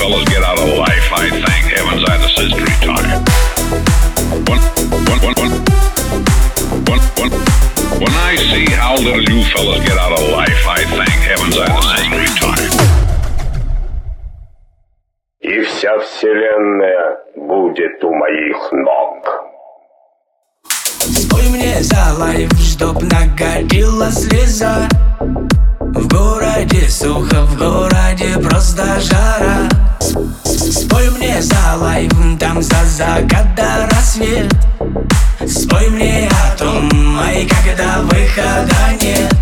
fellas get out of life, I thank heavens I desist retire. When, when, when, when, when, when, when I see how little you fellas get out of life, I thank heavens I desist retire. И вся вселенная будет у моих ног. Спой мне за лайф, чтоб накатила слеза В городе сухо, в городе просто жара мне за лайф, там за закат до рассвет. Спой мне о том, ай, когда выхода нет.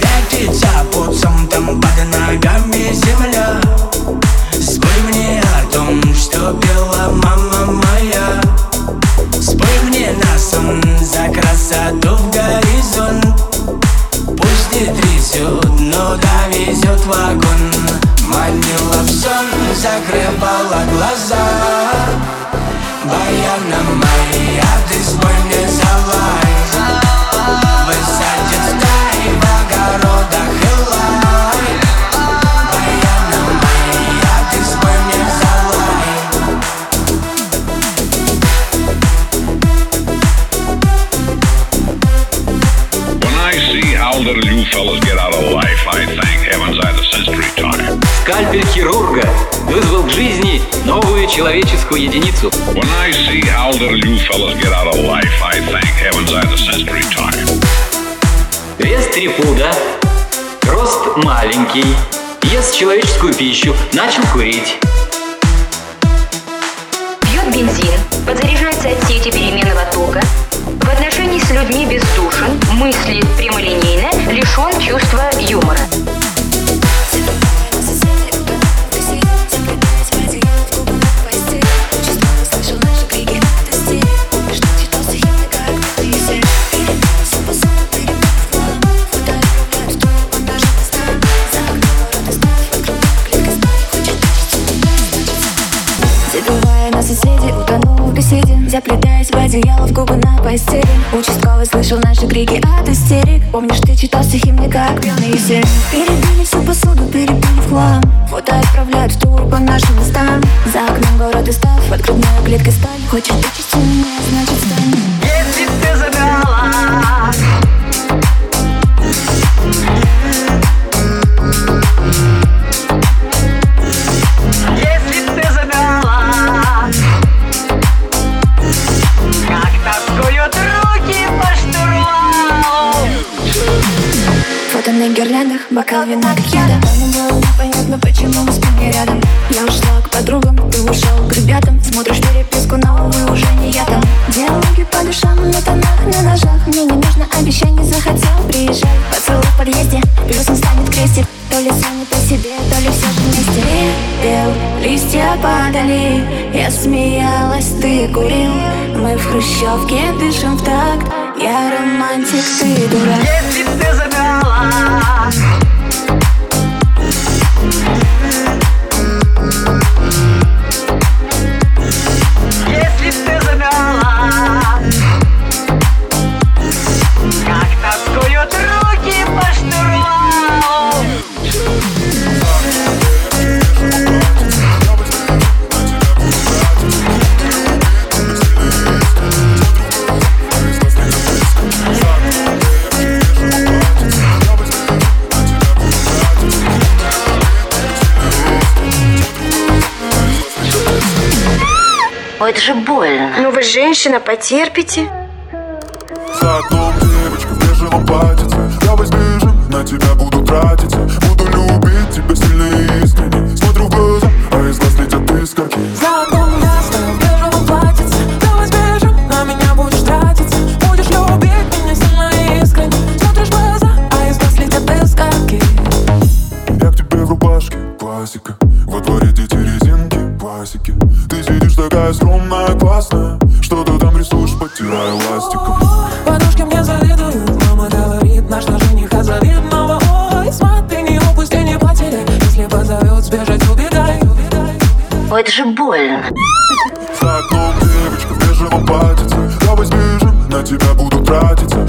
Пятится пуцом, там под ногами земля. Спой мне о том, что пела мама моя. Спой мне на сон за красоту в горизонт. Пусть не трясет, но довезет вагон. Манила в сон, закрывала Lago Lazar see how little you fellas get out of life, I thank heavens I had a sensory time. Скальпель хирурга вызвал к жизни новую человеческую единицу. When I see how little you fellas get out of life, I thank heavens I had a sensory time. Вес три пуда, рост маленький, ест человеческую пищу, начал курить. Пьет бензин, подзаряжается от сети переменного тока, в отношении с людьми бездушен, мыслит прямолинейно, лишен чувства юмора. Беседе Заплетаясь в одеяло в губы на постели. Участковый слышал наши крики от истерик. Помнишь, ты читал стихи мне как пьяный серик Перебили всю посуду, перебили в хлам. Фото отправляют в тур по нашим местам. За окном город и став, под грудной клеткой стали. Хочешь вычесть меня, значит гирляндах, бокал вина как яда Давно было непонятно, почему мы спим не рядом. Я ушла к подругам, ты ушел к ребятам. Смотришь переписку, но, увы, уже не я там. Диалоги по душам, на тонах, на ножах. Мне не нужно обещаний, захотел, приезжай. Поцелуй в подъезде, плюсом станет крестик То ли сами по себе, то ли все вместе. Пел, листья падали, я смеялась, ты курил. Мы в хрущевке дышим в такт Я романтик, ты дурак. Если ты забрала это же больно. Ну вы женщина, потерпите. За окном девочка в бежевом платьице Давай сбежим, на тебя Ты сидишь такая скромная, классная. Что ты там рисуешь, подтирая ластиком. Подружки мне завидуют Мама говорит, наш на жениха завидного. Ой, смотри, не упусти, не потеряй Если позовет сбежать, убегай Ой, это же больно. За окном девочка в бежевом платьице. Давай сбежим, на тебя буду тратиться